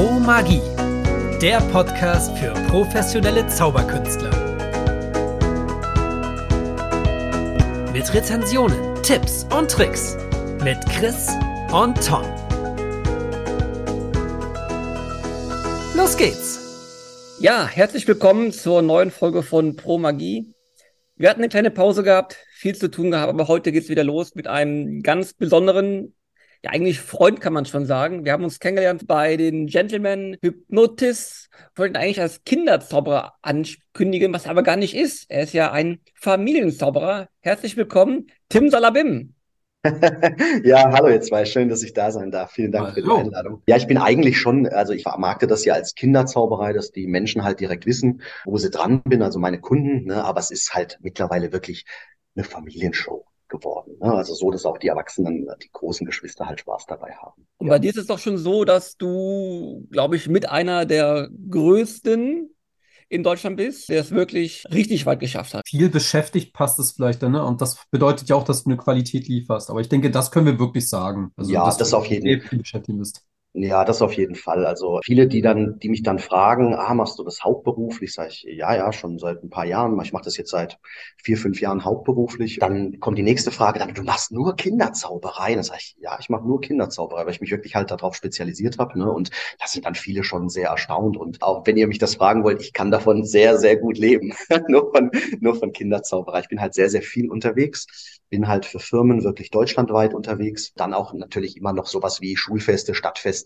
Pro Magie, der Podcast für professionelle Zauberkünstler. Mit Rezensionen, Tipps und Tricks mit Chris und Tom. Los geht's! Ja, herzlich willkommen zur neuen Folge von Pro Magie. Wir hatten eine kleine Pause gehabt, viel zu tun gehabt, aber heute geht's wieder los mit einem ganz besonderen, ja eigentlich Freund kann man schon sagen. Wir haben uns kennengelernt bei den Gentlemen Hypnotis, wollten eigentlich als Kinderzauberer ankündigen, was aber gar nicht ist. Er ist ja ein Familienzauberer. Herzlich willkommen, Tim Salabim. ja, hallo ihr zwei, schön, dass ich da sein darf. Vielen Dank hallo. für die Einladung. Ja, ich bin eigentlich schon, also ich vermarkte das ja als Kinderzauberei, dass die Menschen halt direkt wissen, wo sie dran bin, also meine Kunden, ne, aber es ist halt mittlerweile wirklich eine Familienshow geworden. Ne? Also so, dass auch die Erwachsenen, die großen Geschwister halt Spaß dabei haben. Und bei dir ist es doch schon so, dass du, glaube ich, mit einer der größten in Deutschland bist, der es wirklich richtig weit geschafft hat. Viel beschäftigt passt es vielleicht dann, ne? Und das bedeutet ja auch, dass du eine Qualität lieferst. Aber ich denke, das können wir wirklich sagen. Also, ja, das auf jeden Fall. beschäftigt bist. Ja, das auf jeden Fall. Also viele, die dann, die mich dann fragen, ah, machst du das hauptberuflich? Sag ich, ja, ja, schon seit ein paar Jahren. Ich mache das jetzt seit vier, fünf Jahren hauptberuflich. Dann kommt die nächste Frage, dann, du machst nur Kinderzauberei. Dann sage ich, ja, ich mache nur Kinderzauberei, weil ich mich wirklich halt darauf spezialisiert habe. Ne? Und da sind dann viele schon sehr erstaunt. Und auch wenn ihr mich das fragen wollt, ich kann davon sehr, sehr gut leben. nur von, nur von Kinderzauberei. Ich bin halt sehr, sehr viel unterwegs bin halt für Firmen wirklich deutschlandweit unterwegs. Dann auch natürlich immer noch sowas wie Schulfeste, Stadtfeste,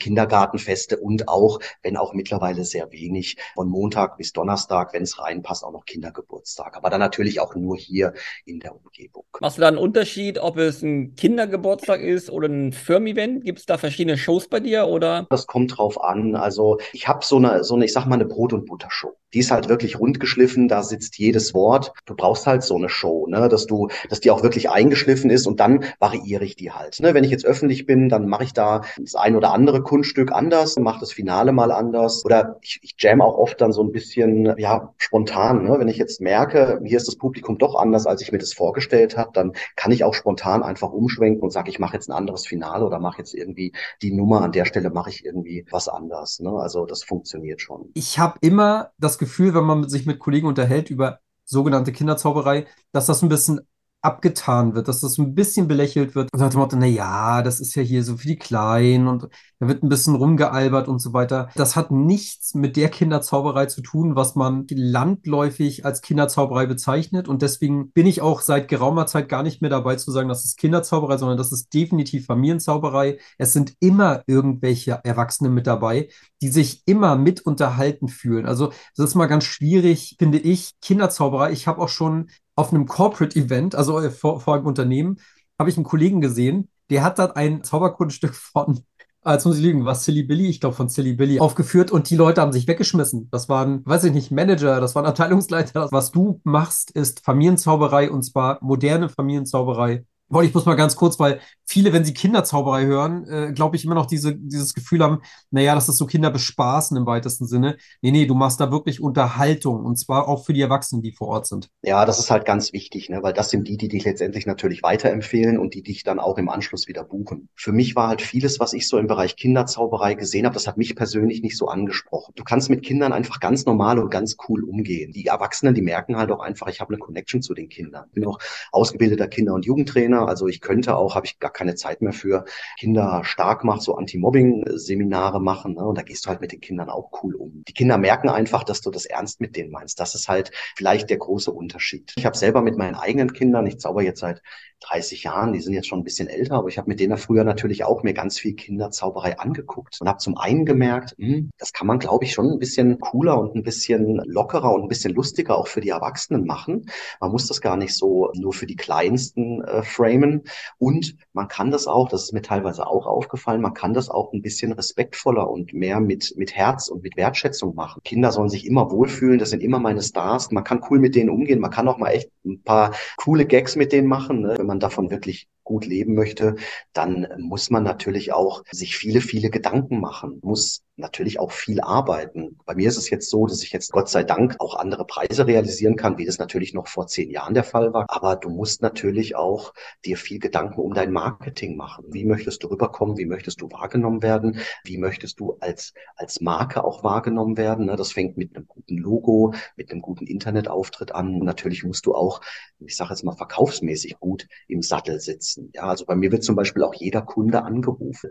Kindergartenfeste und auch, wenn auch mittlerweile sehr wenig, von Montag bis Donnerstag, wenn es reinpasst, auch noch Kindergeburtstag. Aber dann natürlich auch nur hier in der Umgebung. Machst du da einen Unterschied, ob es ein Kindergeburtstag ist oder ein Firmen-Event? Gibt es da verschiedene Shows bei dir oder? Das kommt drauf an. Also ich habe so eine, so eine, ich sag mal, eine Brot- und Butter-Show. Die ist halt wirklich rundgeschliffen, da sitzt jedes Wort. Du brauchst halt so eine Show, ne, dass du, dass die auch wirklich eingeschliffen ist und dann variiere ich die halt. Ne? Wenn ich jetzt öffentlich bin, dann mache ich da das ein oder andere Kunststück anders, mache das Finale mal anders oder ich, ich jam auch oft dann so ein bisschen ja spontan. Ne? Wenn ich jetzt merke, hier ist das Publikum doch anders, als ich mir das vorgestellt habe, dann kann ich auch spontan einfach umschwenken und sage, ich mache jetzt ein anderes Finale oder mache jetzt irgendwie die Nummer an der Stelle mache ich irgendwie was anders. Ne? Also das funktioniert schon. Ich habe immer das Gefühl, wenn man sich mit Kollegen unterhält über sogenannte Kinderzauberei, dass das ein bisschen abgetan wird, dass das ein bisschen belächelt wird. Und nach dem Motto, na ja, das ist ja hier so für die Kleinen und da wird ein bisschen rumgealbert und so weiter. Das hat nichts mit der Kinderzauberei zu tun, was man landläufig als Kinderzauberei bezeichnet. Und deswegen bin ich auch seit geraumer Zeit gar nicht mehr dabei zu sagen, das ist Kinderzauberei, sondern das ist definitiv Familienzauberei. Es sind immer irgendwelche Erwachsene mit dabei, die sich immer mit unterhalten fühlen. Also das ist mal ganz schwierig, finde ich, Kinderzauberei. Ich habe auch schon auf einem Corporate-Event, also äh, vor, vor einem Unternehmen, habe ich einen Kollegen gesehen, der hat dann ein Zauberkunststück von, als muss ich lügen, was Silly Billy, ich glaube von Silly Billy, aufgeführt und die Leute haben sich weggeschmissen. Das waren, weiß ich nicht, Manager, das waren Abteilungsleiter. Was du machst, ist Familienzauberei und zwar moderne Familienzauberei Boah, ich muss mal ganz kurz, weil viele, wenn sie Kinderzauberei hören, äh, glaube ich, immer noch diese, dieses Gefühl haben, naja, das ist so Kinder bespaßen im weitesten Sinne. Nee, nee, du machst da wirklich Unterhaltung und zwar auch für die Erwachsenen, die vor Ort sind. Ja, das ist halt ganz wichtig, ne? weil das sind die, die dich letztendlich natürlich weiterempfehlen und die dich dann auch im Anschluss wieder buchen. Für mich war halt vieles, was ich so im Bereich Kinderzauberei gesehen habe, das hat mich persönlich nicht so angesprochen. Du kannst mit Kindern einfach ganz normal und ganz cool umgehen. Die Erwachsenen, die merken halt auch einfach, ich habe eine Connection zu den Kindern. Ich bin auch ausgebildeter Kinder- und Jugendtrainer also ich könnte auch, habe ich gar keine Zeit mehr für, Kinder stark macht, so Anti-Mobbing-Seminare machen. Ne? Und da gehst du halt mit den Kindern auch cool um. Die Kinder merken einfach, dass du das ernst mit denen meinst. Das ist halt vielleicht der große Unterschied. Ich habe selber mit meinen eigenen Kindern, ich zauber jetzt seit 30 Jahren, die sind jetzt schon ein bisschen älter, aber ich habe mit denen früher natürlich auch mir ganz viel Kinderzauberei angeguckt und habe zum einen gemerkt, mh, hm, das kann man, glaube ich, schon ein bisschen cooler und ein bisschen lockerer und ein bisschen lustiger auch für die Erwachsenen machen. Man muss das gar nicht so nur für die Kleinsten äh, framen und man kann das auch, das ist mir teilweise auch aufgefallen, man kann das auch ein bisschen respektvoller und mehr mit, mit Herz und mit Wertschätzung machen. Kinder sollen sich immer wohlfühlen, das sind immer meine Stars, man kann cool mit denen umgehen, man kann auch mal echt ein paar coole Gags mit denen machen, ne? Man davon wirklich gut leben möchte, dann muss man natürlich auch sich viele, viele Gedanken machen, muss natürlich auch viel arbeiten. Bei mir ist es jetzt so, dass ich jetzt Gott sei Dank auch andere Preise realisieren kann, wie das natürlich noch vor zehn Jahren der Fall war. Aber du musst natürlich auch dir viel Gedanken um dein Marketing machen. Wie möchtest du rüberkommen? Wie möchtest du wahrgenommen werden? Wie möchtest du als, als Marke auch wahrgenommen werden? Ne, das fängt mit einem guten Logo, mit einem guten Internetauftritt an. Und natürlich musst du auch, ich sage jetzt mal, verkaufsmäßig gut im Sattel sitzen. Ja, also bei mir wird zum Beispiel auch jeder Kunde angerufen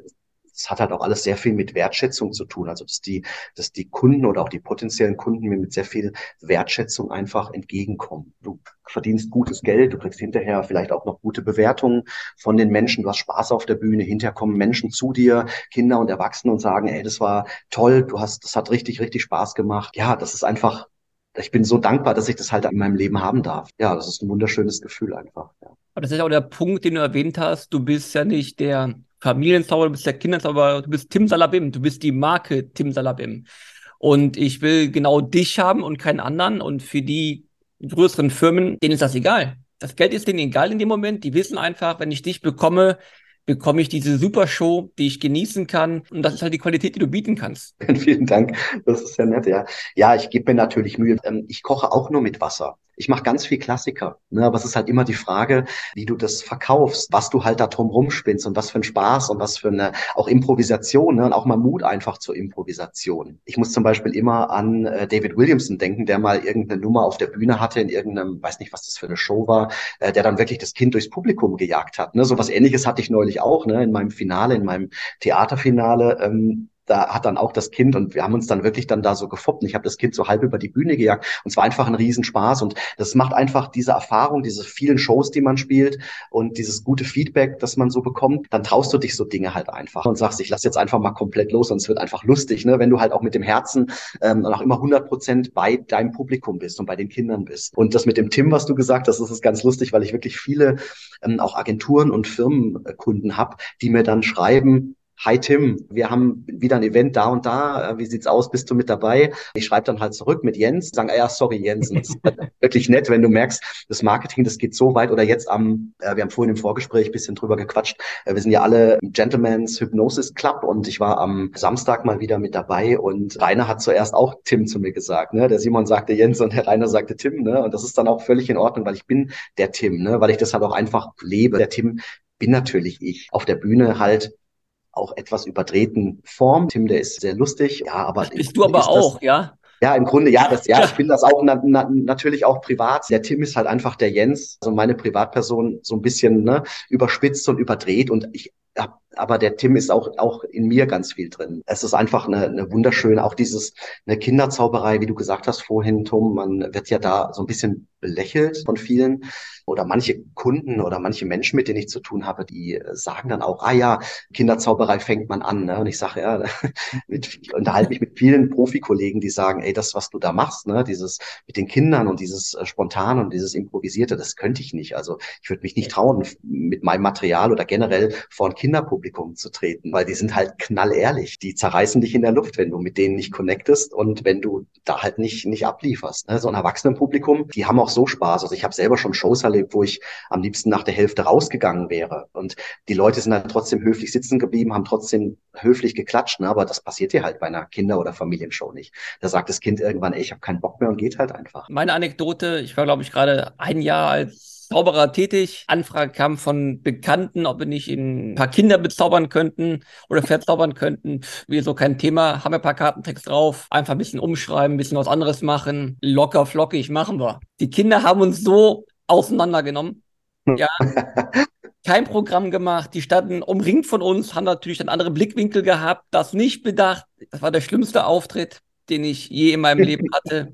das hat halt auch alles sehr viel mit Wertschätzung zu tun. Also dass die, dass die Kunden oder auch die potenziellen Kunden mir mit sehr viel Wertschätzung einfach entgegenkommen. Du verdienst gutes Geld, du kriegst hinterher vielleicht auch noch gute Bewertungen von den Menschen, du hast Spaß auf der Bühne, hinterher kommen Menschen zu dir, Kinder und Erwachsene und sagen, ey, das war toll, du hast, das hat richtig, richtig Spaß gemacht. Ja, das ist einfach, ich bin so dankbar, dass ich das halt in meinem Leben haben darf. Ja, das ist ein wunderschönes Gefühl einfach. Ja. Aber das ist auch der Punkt, den du erwähnt hast. Du bist ja nicht der Familienzauber, du bist der Kinderzauber, du bist Tim Salabim, du bist die Marke Tim Salabim. Und ich will genau dich haben und keinen anderen. Und für die größeren Firmen, denen ist das egal. Das Geld ist denen egal in dem Moment. Die wissen einfach, wenn ich dich bekomme, bekomme ich diese super Show, die ich genießen kann. Und das ist halt die Qualität, die du bieten kannst. Vielen Dank. Das ist sehr nett, ja. Ja, ich gebe mir natürlich Mühe. Ähm, ich koche auch nur mit Wasser. Ich mache ganz viel Klassiker, ne? aber es ist halt immer die Frage, wie du das verkaufst, was du halt da drum rumspinnst und was für ein Spaß und was für eine auch Improvisation ne? und auch mal Mut einfach zur Improvisation. Ich muss zum Beispiel immer an äh, David Williamson denken, der mal irgendeine Nummer auf der Bühne hatte in irgendeinem, weiß nicht, was das für eine Show war, äh, der dann wirklich das Kind durchs Publikum gejagt hat. Ne? So was Ähnliches hatte ich neulich auch ne? in meinem Finale, in meinem Theaterfinale. Ähm, da hat dann auch das Kind und wir haben uns dann wirklich dann da so gefoppt. Ich habe das Kind so halb über die Bühne gejagt und es war einfach ein Riesenspaß und das macht einfach diese Erfahrung, diese vielen Shows, die man spielt und dieses gute Feedback, das man so bekommt, dann traust du dich so Dinge halt einfach und sagst, ich lass jetzt einfach mal komplett los und es wird einfach lustig, ne? wenn du halt auch mit dem Herzen ähm, auch immer 100 Prozent bei deinem Publikum bist und bei den Kindern bist. Und das mit dem Tim, was du gesagt hast, das ist ganz lustig, weil ich wirklich viele ähm, auch Agenturen und Firmenkunden habe, die mir dann schreiben, Hi Tim, wir haben wieder ein Event da und da. Äh, wie sieht's aus? Bist du mit dabei? Ich schreibe dann halt zurück mit Jens, sagen, ah ja, sorry Jens. das ist wirklich nett, wenn du merkst, das Marketing, das geht so weit. Oder jetzt am, äh, wir haben vorhin im Vorgespräch ein bisschen drüber gequatscht. Äh, wir sind ja alle im Gentleman's Hypnosis Club und ich war am Samstag mal wieder mit dabei und Rainer hat zuerst auch Tim zu mir gesagt. Ne? Der Simon sagte Jens und der Rainer sagte Tim. Ne? Und das ist dann auch völlig in Ordnung, weil ich bin der Tim, ne? weil ich das halt auch einfach lebe. Der Tim bin natürlich ich. Auf der Bühne halt auch etwas überdrehten Form. Tim, der ist sehr lustig, ja, aber. Bist du aber auch, das, ja? Ja, im Grunde, ja, das, ja, ich bin das auch na, na, natürlich auch privat. Der Tim ist halt einfach der Jens, also meine Privatperson, so ein bisschen ne, überspitzt und überdreht. Und ich hab, aber der Tim ist auch, auch in mir ganz viel drin. Es ist einfach eine, eine wunderschöne, auch dieses, eine Kinderzauberei, wie du gesagt hast vorhin, Tom, man wird ja da so ein bisschen belächelt von vielen oder manche Kunden oder manche Menschen, mit denen ich zu tun habe, die sagen dann auch, ah ja, Kinderzauberei fängt man an. Ne? Und ich sage, ja, mit, unterhalte mich mit vielen Profikollegen, die sagen, ey, das, was du da machst, ne, dieses mit den Kindern und dieses äh, Spontan und dieses Improvisierte, das könnte ich nicht. Also ich würde mich nicht trauen, mit meinem Material oder generell vor ein Kinderpublikum zu treten, weil die sind halt knallehrlich. Die zerreißen dich in der Luft, wenn du mit denen nicht connectest und wenn du da halt nicht, nicht ablieferst. Ne? So ein Erwachsenenpublikum, die haben auch so Spaß. Also ich habe selber schon Shows erlebt, wo ich am liebsten nach der Hälfte rausgegangen wäre. Und die Leute sind halt trotzdem höflich sitzen geblieben, haben trotzdem höflich geklatscht, ne? aber das passiert dir halt bei einer Kinder- oder Familienshow nicht. Da sagt das Kind irgendwann, ey, ich habe keinen Bock mehr und geht halt einfach. Meine Anekdote, ich war, glaube ich, gerade ein Jahr als Zauberer tätig. Anfrage kam von Bekannten, ob wir nicht ein paar Kinder bezaubern könnten oder verzaubern könnten. Wir so kein Thema, haben wir ein paar Kartentext drauf, einfach ein bisschen umschreiben, ein bisschen was anderes machen. Locker, flockig machen wir. Die Kinder haben uns so auseinandergenommen. Ja. Kein Programm gemacht. Die standen umringt von uns, haben natürlich dann andere Blickwinkel gehabt, das nicht bedacht. Das war der schlimmste Auftritt, den ich je in meinem Leben hatte.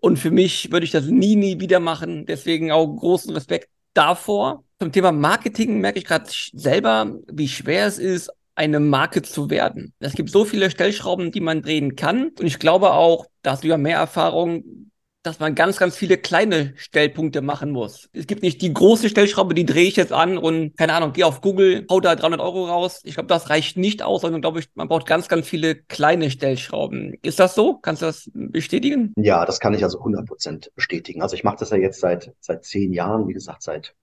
Und für mich würde ich das nie, nie wieder machen. Deswegen auch großen Respekt davor. Zum Thema Marketing merke ich gerade selber, wie schwer es ist, eine Marke zu werden. Es gibt so viele Stellschrauben, die man drehen kann. Und ich glaube auch, da hast du ja mehr Erfahrung, dass man ganz, ganz viele kleine Stellpunkte machen muss. Es gibt nicht die große Stellschraube, die drehe ich jetzt an und, keine Ahnung, gehe auf Google, hau da 300 Euro raus. Ich glaube, das reicht nicht aus, sondern glaube ich, man braucht ganz, ganz viele kleine Stellschrauben. Ist das so? Kannst du das bestätigen? Ja, das kann ich also 100 Prozent bestätigen. Also ich mache das ja jetzt seit, seit zehn Jahren, wie gesagt, seit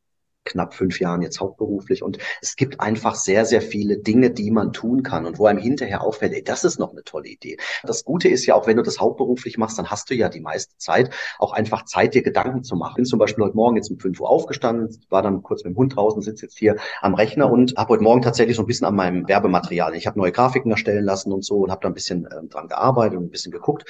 knapp fünf Jahren jetzt hauptberuflich. Und es gibt einfach sehr, sehr viele Dinge, die man tun kann und wo einem hinterher auffällt, ey, das ist noch eine tolle Idee. Das Gute ist ja auch, wenn du das hauptberuflich machst, dann hast du ja die meiste Zeit auch einfach Zeit, dir Gedanken zu machen. Ich bin zum Beispiel heute Morgen jetzt um fünf Uhr aufgestanden, war dann kurz mit dem Hund draußen, sitze jetzt hier am Rechner und habe heute Morgen tatsächlich so ein bisschen an meinem Werbematerial. Ich habe neue Grafiken erstellen lassen und so und habe da ein bisschen äh, dran gearbeitet und ein bisschen geguckt.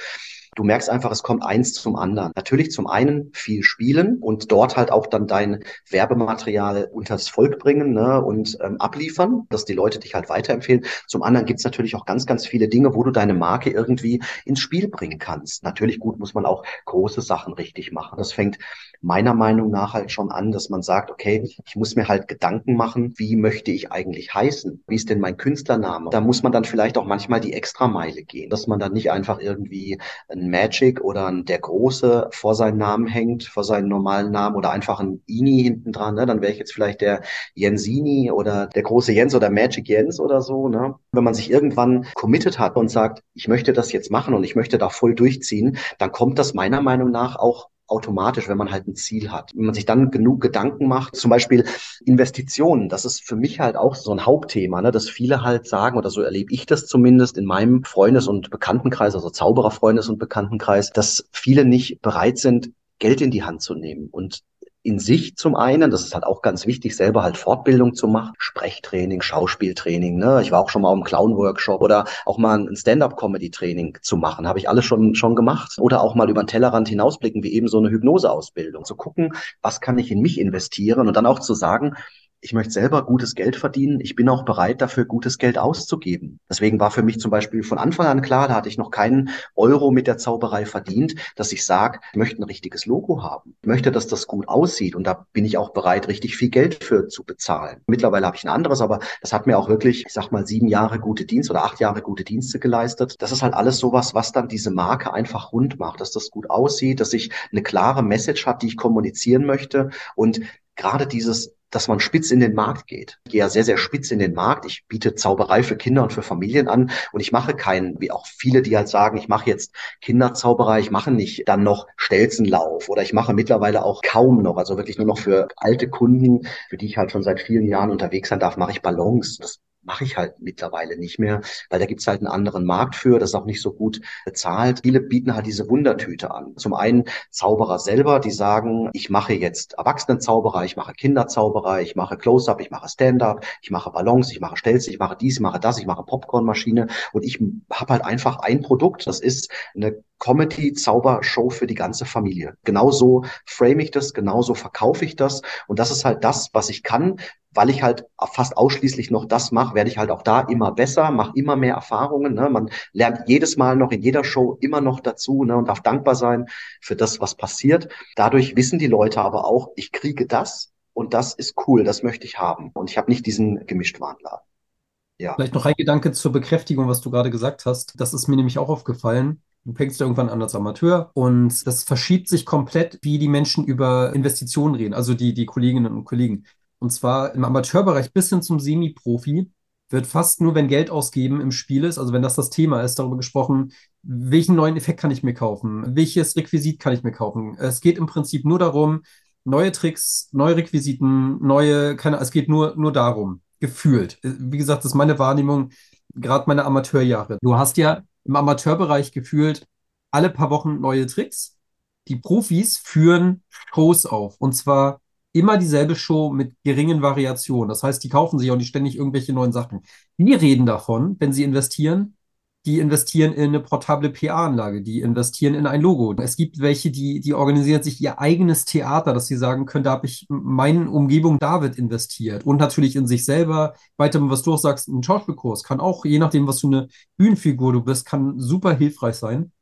Du merkst einfach, es kommt eins zum anderen. Natürlich zum einen viel spielen und dort halt auch dann dein Werbematerial unters Volk bringen ne, und ähm, abliefern, dass die Leute dich halt weiterempfehlen. Zum anderen gibt's natürlich auch ganz, ganz viele Dinge, wo du deine Marke irgendwie ins Spiel bringen kannst. Natürlich gut muss man auch große Sachen richtig machen. Das fängt meiner Meinung nach halt schon an, dass man sagt, okay, ich muss mir halt Gedanken machen, wie möchte ich eigentlich heißen? Wie ist denn mein Künstlername? Da muss man dann vielleicht auch manchmal die Extrameile gehen, dass man dann nicht einfach irgendwie ein Magic oder ein der Große vor seinen Namen hängt, vor seinen normalen Namen oder einfach ein Ini hinten dran, ne? dann wäre ich jetzt vielleicht der Jensini oder der große Jens oder Magic Jens oder so. Ne? Wenn man sich irgendwann committed hat und sagt, ich möchte das jetzt machen und ich möchte da voll durchziehen, dann kommt das meiner Meinung nach auch automatisch, wenn man halt ein Ziel hat. Wenn man sich dann genug Gedanken macht, zum Beispiel Investitionen, das ist für mich halt auch so ein Hauptthema, ne, dass viele halt sagen, oder so erlebe ich das zumindest in meinem Freundes- und Bekanntenkreis, also Zaubererfreundes- und Bekanntenkreis, dass viele nicht bereit sind, Geld in die Hand zu nehmen und in sich zum einen, das ist halt auch ganz wichtig, selber halt Fortbildung zu machen, Sprechtraining, Schauspieltraining. Ne? Ich war auch schon mal im Clown-Workshop oder auch mal ein Stand-up-Comedy-Training zu machen, habe ich alles schon schon gemacht. Oder auch mal über den Tellerrand hinausblicken, wie eben so eine Hypnoseausbildung, zu gucken, was kann ich in mich investieren und dann auch zu sagen, ich möchte selber gutes Geld verdienen. Ich bin auch bereit, dafür gutes Geld auszugeben. Deswegen war für mich zum Beispiel von Anfang an klar, da hatte ich noch keinen Euro mit der Zauberei verdient, dass ich sage, ich möchte ein richtiges Logo haben. Ich möchte, dass das gut aussieht. Und da bin ich auch bereit, richtig viel Geld für zu bezahlen. Mittlerweile habe ich ein anderes, aber das hat mir auch wirklich, ich sag mal, sieben Jahre gute Dienste oder acht Jahre gute Dienste geleistet. Das ist halt alles sowas, was dann diese Marke einfach rund macht, dass das gut aussieht, dass ich eine klare Message habe, die ich kommunizieren möchte. Und gerade dieses dass man spitz in den Markt geht. Ich gehe ja sehr, sehr spitz in den Markt. Ich biete Zauberei für Kinder und für Familien an und ich mache keinen, wie auch viele, die halt sagen, ich mache jetzt Kinderzauberei, ich mache nicht dann noch Stelzenlauf oder ich mache mittlerweile auch kaum noch, also wirklich nur noch für alte Kunden, für die ich halt schon seit vielen Jahren unterwegs sein darf, mache ich Ballons. Das mache ich halt mittlerweile nicht mehr, weil da gibt's halt einen anderen Markt für, das ist auch nicht so gut bezahlt. Viele bieten halt diese Wundertüte an. Zum einen Zauberer selber, die sagen, ich mache jetzt Erwachsenenzauberer, ich mache Kinderzauberer, ich mache Close-Up, ich mache Stand-Up, ich mache Ballons, ich mache Stelze, ich mache dies, ich mache das, ich mache Popcornmaschine und ich habe halt einfach ein Produkt, das ist eine Comedy-Zaubershow für die ganze Familie. Genauso frame ich das, genauso verkaufe ich das. Und das ist halt das, was ich kann. Weil ich halt fast ausschließlich noch das mache, werde ich halt auch da immer besser, mache immer mehr Erfahrungen. Ne? Man lernt jedes Mal noch in jeder Show immer noch dazu ne? und darf dankbar sein für das, was passiert. Dadurch wissen die Leute aber auch, ich kriege das und das ist cool, das möchte ich haben. Und ich habe nicht diesen Gemischtwarenladen. Ja. Vielleicht noch ein Gedanke zur Bekräftigung, was du gerade gesagt hast. Das ist mir nämlich auch aufgefallen. Du fängst irgendwann an als Amateur und das verschiebt sich komplett, wie die Menschen über Investitionen reden, also die, die Kolleginnen und Kollegen. Und zwar im Amateurbereich bis hin zum Semi-Profi wird fast nur, wenn Geld ausgeben im Spiel ist, also wenn das das Thema ist, darüber gesprochen, welchen neuen Effekt kann ich mir kaufen, welches Requisit kann ich mir kaufen. Es geht im Prinzip nur darum, neue Tricks, neue Requisiten, neue, keine, es geht nur, nur darum, gefühlt. Wie gesagt, das ist meine Wahrnehmung, gerade meine Amateurjahre. Du hast ja im Amateurbereich gefühlt alle paar Wochen neue Tricks. Die Profis führen Shows auf und zwar immer dieselbe Show mit geringen Variationen. Das heißt, die kaufen sich auch nicht ständig irgendwelche neuen Sachen. Die reden davon, wenn sie investieren, die investieren in eine portable PA-Anlage, die investieren in ein Logo. Es gibt welche, die, die organisieren sich ihr eigenes Theater, dass sie sagen können, da habe ich meine Umgebung David investiert. Und natürlich in sich selber. Weiter, was du auch sagst, ein Schauspielkurs kann auch, je nachdem, was für eine Bühnenfigur du bist, kann super hilfreich sein.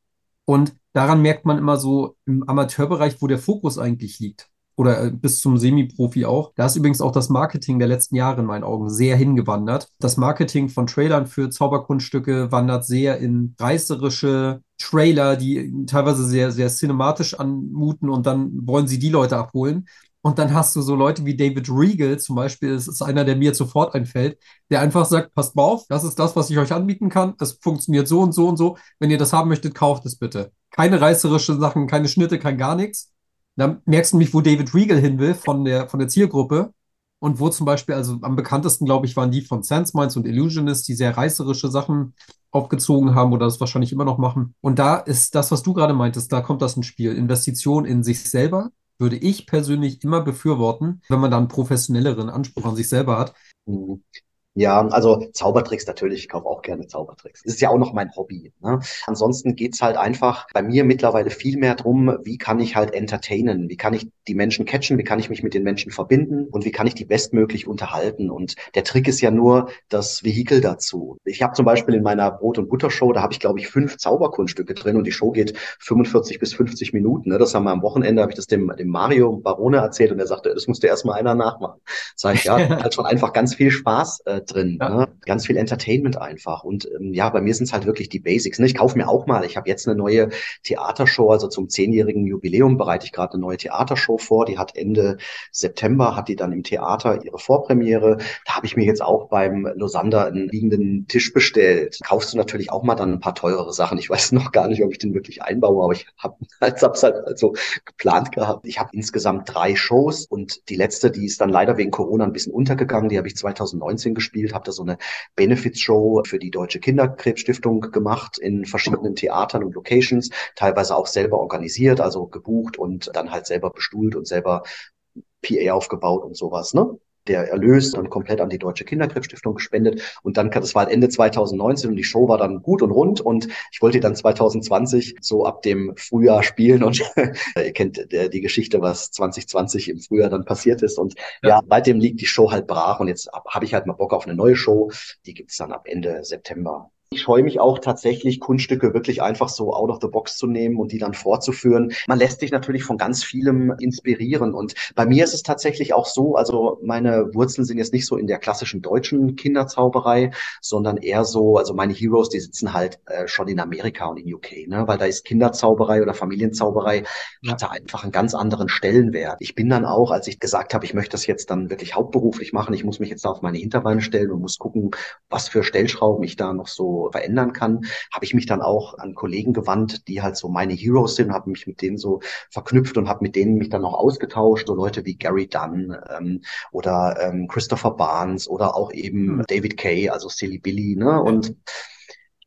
Und daran merkt man immer so im Amateurbereich, wo der Fokus eigentlich liegt oder äh, bis zum Semi-Profi auch. Da ist übrigens auch das Marketing der letzten Jahre in meinen Augen sehr hingewandert. Das Marketing von Trailern für Zauberkunststücke wandert sehr in reißerische Trailer, die teilweise sehr, sehr cinematisch anmuten und dann wollen sie die Leute abholen. Und dann hast du so Leute wie David Regal zum Beispiel, das ist einer, der mir sofort einfällt, der einfach sagt, passt mal auf, das ist das, was ich euch anbieten kann. Das funktioniert so und so und so. Wenn ihr das haben möchtet, kauft es bitte. Keine reißerische Sachen, keine Schnitte, kein gar nichts. Da merkst du nämlich, wo David Regal hin will von der, von der Zielgruppe. Und wo zum Beispiel, also am bekanntesten, glaube ich, waren die von Sense Minds und Illusionist, die sehr reißerische Sachen aufgezogen haben oder das wahrscheinlich immer noch machen. Und da ist das, was du gerade meintest, da kommt das ins Spiel. Investition in sich selber würde ich persönlich immer befürworten, wenn man dann einen professionelleren Anspruch an sich selber hat. Ja, also Zaubertricks natürlich, ich kaufe auch gerne Zaubertricks. Das ist ja auch noch mein Hobby. Ne? Ansonsten geht's halt einfach bei mir mittlerweile viel mehr drum, wie kann ich halt entertainen, wie kann ich die Menschen catchen, wie kann ich mich mit den Menschen verbinden und wie kann ich die bestmöglich unterhalten. Und der Trick ist ja nur das Vehikel dazu. Ich habe zum Beispiel in meiner Brot- und Butter-Show, da habe ich, glaube ich, fünf Zauberkunststücke drin und die Show geht 45 bis 50 Minuten. Ne? Das haben wir am Wochenende, habe ich das dem, dem Mario Barone erzählt und er sagte, das musste erstmal einer nachmachen. Sag ich, ja, halt schon einfach ganz viel Spaß äh, drin. Ja. Ne? Ganz viel Entertainment einfach. Und ähm, ja, bei mir sind es halt wirklich die Basics. Ne? Ich kaufe mir auch mal, ich habe jetzt eine neue Theatershow, also zum zehnjährigen Jubiläum bereite ich gerade eine neue Theatershow vor. Die hat Ende September, hat die dann im Theater ihre Vorpremiere. Da habe ich mir jetzt auch beim Losander einen liegenden Tisch bestellt. Kaufst du natürlich auch mal dann ein paar teurere Sachen. Ich weiß noch gar nicht, ob ich den wirklich einbaue, aber ich habe halt, hab's halt also geplant gehabt. Ich habe insgesamt drei Shows und die letzte, die ist dann leider wegen Corona ein bisschen untergegangen. Die habe ich 2019 gespielt gespielt, habe da so eine Benefits-Show für die Deutsche Kinderkrebsstiftung gemacht in verschiedenen Theatern und Locations, teilweise auch selber organisiert, also gebucht und dann halt selber bestuhlt und selber PA aufgebaut und sowas, ne? Der Erlös dann komplett an die Deutsche Kinderkrebsstiftung gespendet. Und dann, das war Ende 2019 und die Show war dann gut und rund und ich wollte dann 2020 so ab dem Frühjahr spielen und ihr kennt der, die Geschichte, was 2020 im Frühjahr dann passiert ist. Und ja, ja seitdem liegt die Show halt brach und jetzt habe ich halt mal Bock auf eine neue Show. Die gibt's dann ab Ende September. Ich scheue mich auch tatsächlich, Kunststücke wirklich einfach so out of the box zu nehmen und die dann fortzuführen. Man lässt sich natürlich von ganz vielem inspirieren. Und bei mir ist es tatsächlich auch so, also meine Wurzeln sind jetzt nicht so in der klassischen deutschen Kinderzauberei, sondern eher so, also meine Heroes, die sitzen halt äh, schon in Amerika und in UK, ne? weil da ist Kinderzauberei oder Familienzauberei, hat da einfach einen ganz anderen Stellenwert. Ich bin dann auch, als ich gesagt habe, ich möchte das jetzt dann wirklich hauptberuflich machen, ich muss mich jetzt da auf meine Hinterbeine stellen und muss gucken, was für Stellschrauben ich da noch so verändern kann, habe ich mich dann auch an Kollegen gewandt, die halt so meine Heroes sind, habe mich mit denen so verknüpft und habe mit denen mich dann auch ausgetauscht, so Leute wie Gary Dunn ähm, oder ähm, Christopher Barnes oder auch eben mhm. David Kay, also Silly Billy, ne? Und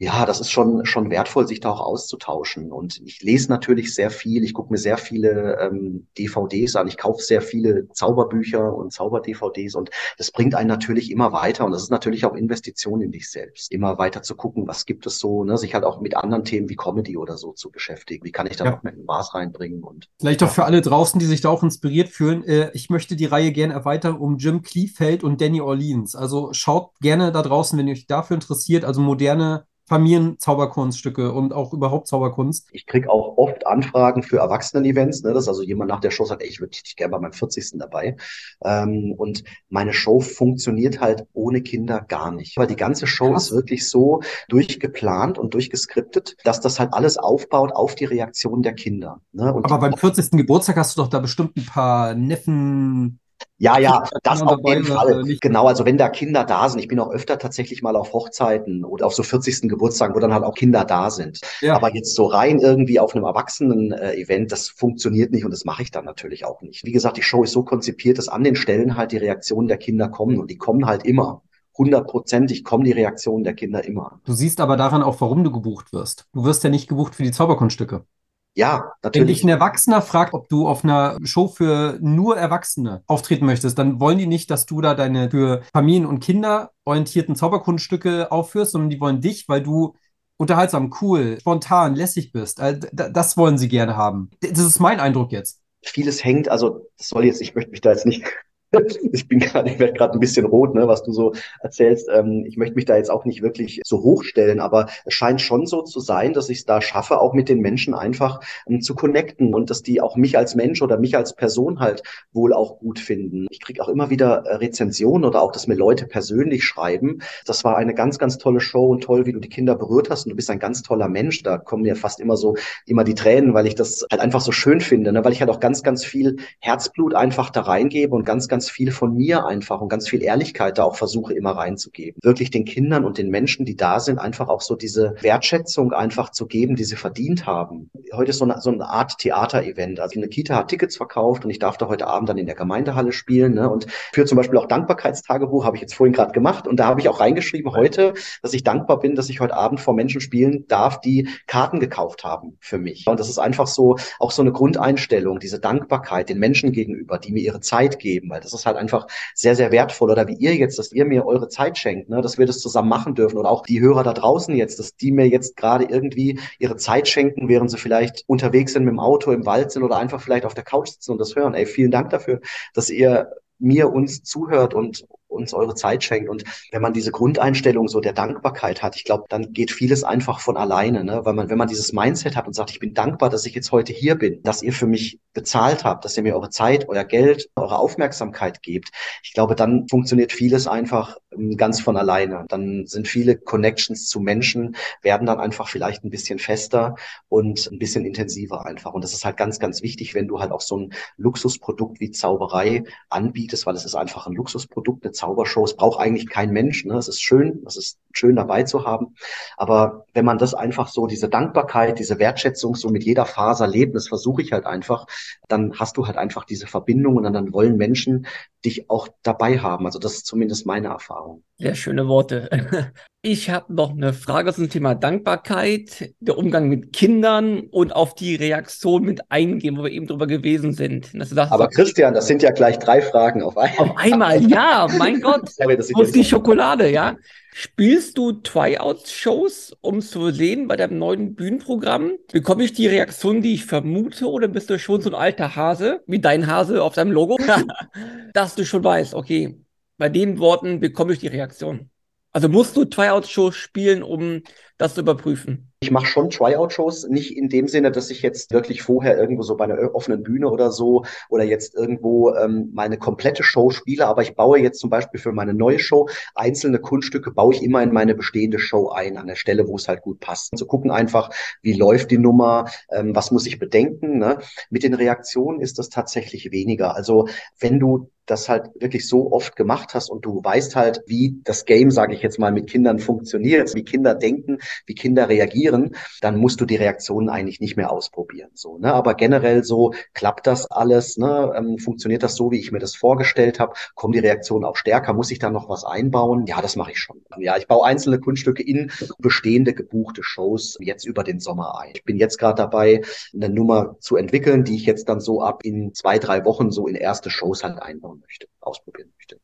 ja, das ist schon, schon wertvoll, sich da auch auszutauschen. Und ich lese natürlich sehr viel, ich gucke mir sehr viele ähm, DVDs an, ich kaufe sehr viele Zauberbücher und Zauber-DVDs und das bringt einen natürlich immer weiter. Und das ist natürlich auch Investition in dich selbst, immer weiter zu gucken, was gibt es so, ne? sich halt auch mit anderen Themen wie Comedy oder so zu beschäftigen. Wie kann ich da ja. noch mehr Spaß reinbringen? Und Vielleicht auch für alle draußen, die sich da auch inspiriert fühlen, äh, ich möchte die Reihe gerne erweitern um Jim Cleefeld und Danny Orleans. Also schaut gerne da draußen, wenn ihr euch dafür interessiert, also moderne Familienzauberkunststücke und auch überhaupt Zauberkunst. Ich kriege auch oft Anfragen für Erwachsenen-Events, ne, dass also jemand nach der Show sagt, ey, ich würde dich gerne bei meinem 40. dabei. Ähm, und meine Show funktioniert halt ohne Kinder gar nicht. Weil die ganze Show Krass. ist wirklich so durchgeplant und durchgeskriptet, dass das halt alles aufbaut auf die Reaktion der Kinder. Ne? Aber beim 40. Geburtstag hast du doch da bestimmt ein paar Neffen, ja, ja, das auf jeden Fall. Genau, also wenn da Kinder da sind, ich bin auch öfter tatsächlich mal auf Hochzeiten oder auf so 40. Geburtstagen, wo dann halt auch Kinder da sind. Ja. Aber jetzt so rein irgendwie auf einem Erwachsenen-Event, das funktioniert nicht und das mache ich dann natürlich auch nicht. Wie gesagt, die Show ist so konzipiert, dass an den Stellen halt die Reaktionen der Kinder kommen und die kommen halt immer. Hundertprozentig kommen die Reaktionen der Kinder immer. Du siehst aber daran auch, warum du gebucht wirst. Du wirst ja nicht gebucht für die Zauberkunststücke. Ja, natürlich. Wenn dich ein Erwachsener fragt, ob du auf einer Show für nur Erwachsene auftreten möchtest, dann wollen die nicht, dass du da deine für Familien und Kinder orientierten Zauberkunststücke aufführst, sondern die wollen dich, weil du unterhaltsam, cool, spontan, lässig bist. Das wollen sie gerne haben. Das ist mein Eindruck jetzt. Vieles hängt, also das soll jetzt, ich möchte mich da jetzt nicht ich bin gerade, ich werde gerade ein bisschen rot, ne, was du so erzählst. Ähm, ich möchte mich da jetzt auch nicht wirklich so hochstellen, aber es scheint schon so zu sein, dass ich es da schaffe, auch mit den Menschen einfach ähm, zu connecten und dass die auch mich als Mensch oder mich als Person halt wohl auch gut finden. Ich kriege auch immer wieder äh, Rezensionen oder auch, dass mir Leute persönlich schreiben. Das war eine ganz, ganz tolle Show und toll, wie du die Kinder berührt hast und du bist ein ganz toller Mensch. Da kommen mir fast immer so immer die Tränen, weil ich das halt einfach so schön finde, ne? weil ich halt auch ganz, ganz viel Herzblut einfach da reingebe und ganz, ganz ganz viel von mir einfach und ganz viel Ehrlichkeit da auch versuche immer reinzugeben. Wirklich den Kindern und den Menschen, die da sind, einfach auch so diese Wertschätzung einfach zu geben, die sie verdient haben. Heute ist so eine, so eine Art Theaterevent. Also eine Kita hat Tickets verkauft und ich darf da heute Abend dann in der Gemeindehalle spielen. Ne? Und für zum Beispiel auch Dankbarkeitstagebuch habe ich jetzt vorhin gerade gemacht und da habe ich auch reingeschrieben heute, dass ich dankbar bin, dass ich heute Abend vor Menschen spielen darf, die Karten gekauft haben für mich. Und das ist einfach so auch so eine Grundeinstellung, diese Dankbarkeit den Menschen gegenüber, die mir ihre Zeit geben, weil das ist halt einfach sehr, sehr wertvoll. Oder wie ihr jetzt, dass ihr mir eure Zeit schenkt, ne? dass wir das zusammen machen dürfen. Oder auch die Hörer da draußen jetzt, dass die mir jetzt gerade irgendwie ihre Zeit schenken, während sie vielleicht unterwegs sind mit dem Auto, im Wald sind oder einfach vielleicht auf der Couch sitzen und das hören. Ey, vielen Dank dafür, dass ihr mir uns zuhört und uns eure Zeit schenkt. Und wenn man diese Grundeinstellung so der Dankbarkeit hat, ich glaube, dann geht vieles einfach von alleine, ne? Weil man, wenn man dieses Mindset hat und sagt, ich bin dankbar, dass ich jetzt heute hier bin, dass ihr für mich bezahlt habt, dass ihr mir eure Zeit, euer Geld, eure Aufmerksamkeit gebt, ich glaube, dann funktioniert vieles einfach ähm, ganz von alleine. Dann sind viele Connections zu Menschen, werden dann einfach vielleicht ein bisschen fester und ein bisschen intensiver einfach. Und das ist halt ganz, ganz wichtig, wenn du halt auch so ein Luxusprodukt wie Zauberei anbietest, weil es ist einfach ein Luxusprodukt, eine Zaubershows braucht eigentlich kein Mensch. Ne? Es ist schön, es ist schön dabei zu haben. Aber wenn man das einfach so, diese Dankbarkeit, diese Wertschätzung so mit jeder Faser lebt, das versuche ich halt einfach, dann hast du halt einfach diese Verbindung und dann wollen Menschen dich auch dabei haben. Also das ist zumindest meine Erfahrung. Sehr schöne Worte. Ich habe noch eine Frage zum Thema Dankbarkeit, der Umgang mit Kindern und auf die Reaktion mit eingehen, wo wir eben drüber gewesen sind. Sagst, Aber Christian, das sind ja gleich drei Fragen auf einmal. Auf einmal, ja, mein Gott. Wo ist die Schokolade, ja? Spielst du Tryout-Shows, um zu sehen bei deinem neuen Bühnenprogramm? Bekomme ich die Reaktion, die ich vermute, oder bist du schon so ein alter Hase, wie dein Hase auf deinem Logo, dass du schon weißt, okay, bei den Worten bekomme ich die Reaktion? Also musst du Tryout-Shows spielen, um das zu überprüfen? Ich mache schon Tryout-Shows, nicht in dem Sinne, dass ich jetzt wirklich vorher irgendwo so bei einer offenen Bühne oder so oder jetzt irgendwo ähm, meine komplette Show spiele, aber ich baue jetzt zum Beispiel für meine neue Show einzelne Kunststücke, baue ich immer in meine bestehende Show ein, an der Stelle, wo es halt gut passt. Zu gucken einfach, wie läuft die Nummer, ähm, was muss ich bedenken. Ne? Mit den Reaktionen ist das tatsächlich weniger. Also wenn du das halt wirklich so oft gemacht hast und du weißt halt, wie das Game, sage ich jetzt mal, mit Kindern funktioniert, wie Kinder denken, wie Kinder reagieren, dann musst du die Reaktionen eigentlich nicht mehr ausprobieren. So, ne? Aber generell so klappt das alles, ne? Ähm, funktioniert das so, wie ich mir das vorgestellt habe? Kommen die Reaktionen auch stärker? Muss ich da noch was einbauen? Ja, das mache ich schon. Ja, ich baue einzelne Kunststücke in bestehende gebuchte Shows jetzt über den Sommer ein. Ich bin jetzt gerade dabei, eine Nummer zu entwickeln, die ich jetzt dann so ab in zwei, drei Wochen so in erste Shows halt einbauen möchte, ausprobieren möchte.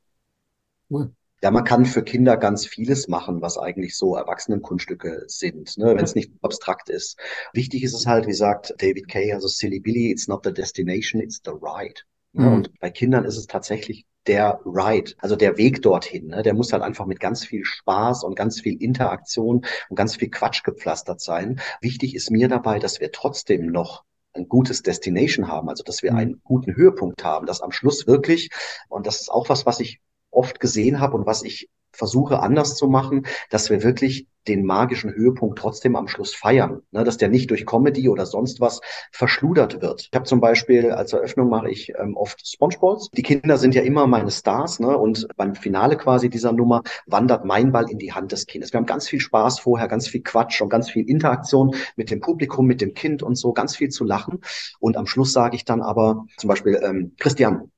Cool. Ja, man kann für Kinder ganz vieles machen, was eigentlich so Erwachsenenkunststücke sind, ne, wenn es nicht abstrakt ist. Wichtig ist es halt, wie sagt David Kay, also Silly Billy, it's not the destination, it's the ride. Ne? Mhm. Und bei Kindern ist es tatsächlich der Ride, also der Weg dorthin. Ne? Der muss halt einfach mit ganz viel Spaß und ganz viel Interaktion und ganz viel Quatsch gepflastert sein. Wichtig ist mir dabei, dass wir trotzdem noch ein gutes Destination haben, also dass wir mhm. einen guten Höhepunkt haben, dass am Schluss wirklich, und das ist auch was, was ich oft gesehen habe und was ich versuche anders zu machen, dass wir wirklich den magischen Höhepunkt trotzdem am Schluss feiern, ne, dass der nicht durch Comedy oder sonst was verschludert wird. Ich habe zum Beispiel als Eröffnung mache ich ähm, oft Spongeballs. Die Kinder sind ja immer meine Stars, ne, und beim Finale quasi dieser Nummer wandert mein Ball in die Hand des Kindes. Wir haben ganz viel Spaß vorher, ganz viel Quatsch und ganz viel Interaktion mit dem Publikum, mit dem Kind und so, ganz viel zu lachen. Und am Schluss sage ich dann aber zum Beispiel ähm, Christian,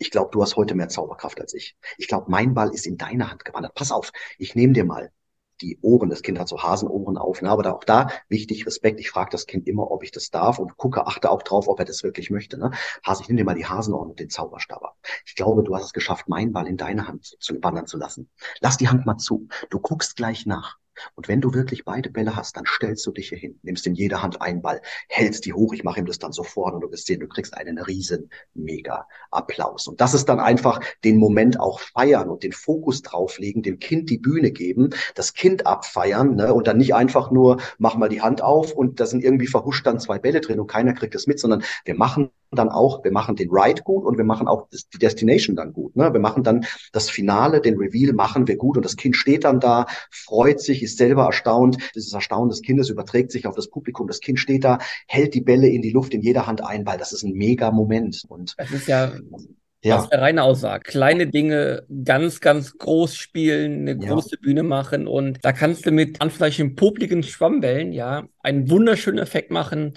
ich glaube, du hast heute mehr Zauberkraft als ich. Ich glaube, mein Ball ist in deine Hand gewandert. Pass auf, ich nehme dir mal die Ohren. Das Kind hat so Hasenohren auf. Ne? Aber da, auch da wichtig, Respekt. Ich frage das Kind immer, ob ich das darf und gucke, achte auch drauf, ob er das wirklich möchte. Ne? Hase, ich nehme dir mal die Hasenohren und den Zauberstab ab. Ich glaube, du hast es geschafft, meinen Ball in deine Hand zu, zu wandern zu lassen. Lass die Hand mal zu. Du guckst gleich nach. Und wenn du wirklich beide Bälle hast, dann stellst du dich hier hin, nimmst in jeder Hand einen Ball, hältst die hoch, ich mache ihm das dann sofort und du wirst sehen, du kriegst einen riesen mega Applaus. Und das ist dann einfach den Moment auch feiern und den Fokus drauflegen, dem Kind die Bühne geben, das Kind abfeiern ne, und dann nicht einfach nur, mach mal die Hand auf und da sind irgendwie verhuscht dann zwei Bälle drin und keiner kriegt das mit, sondern wir machen dann auch, wir machen den Ride gut und wir machen auch die Destination dann gut. Ne? Wir machen dann das Finale, den Reveal machen wir gut und das Kind steht dann da, freut sich, ist selber erstaunt. Dieses Erstaunen des Kindes überträgt sich auf das Publikum. Das Kind steht da, hält die Bälle in die Luft in jeder Hand ein, weil das ist ein mega Moment. Und das ist ja Ja. Ist eine reine Aussage. Kleine Dinge ganz, ganz groß spielen, eine ja. große Bühne machen und da kannst du mit anfleischenden, popligen Schwammwellen, ja, einen wunderschönen Effekt machen,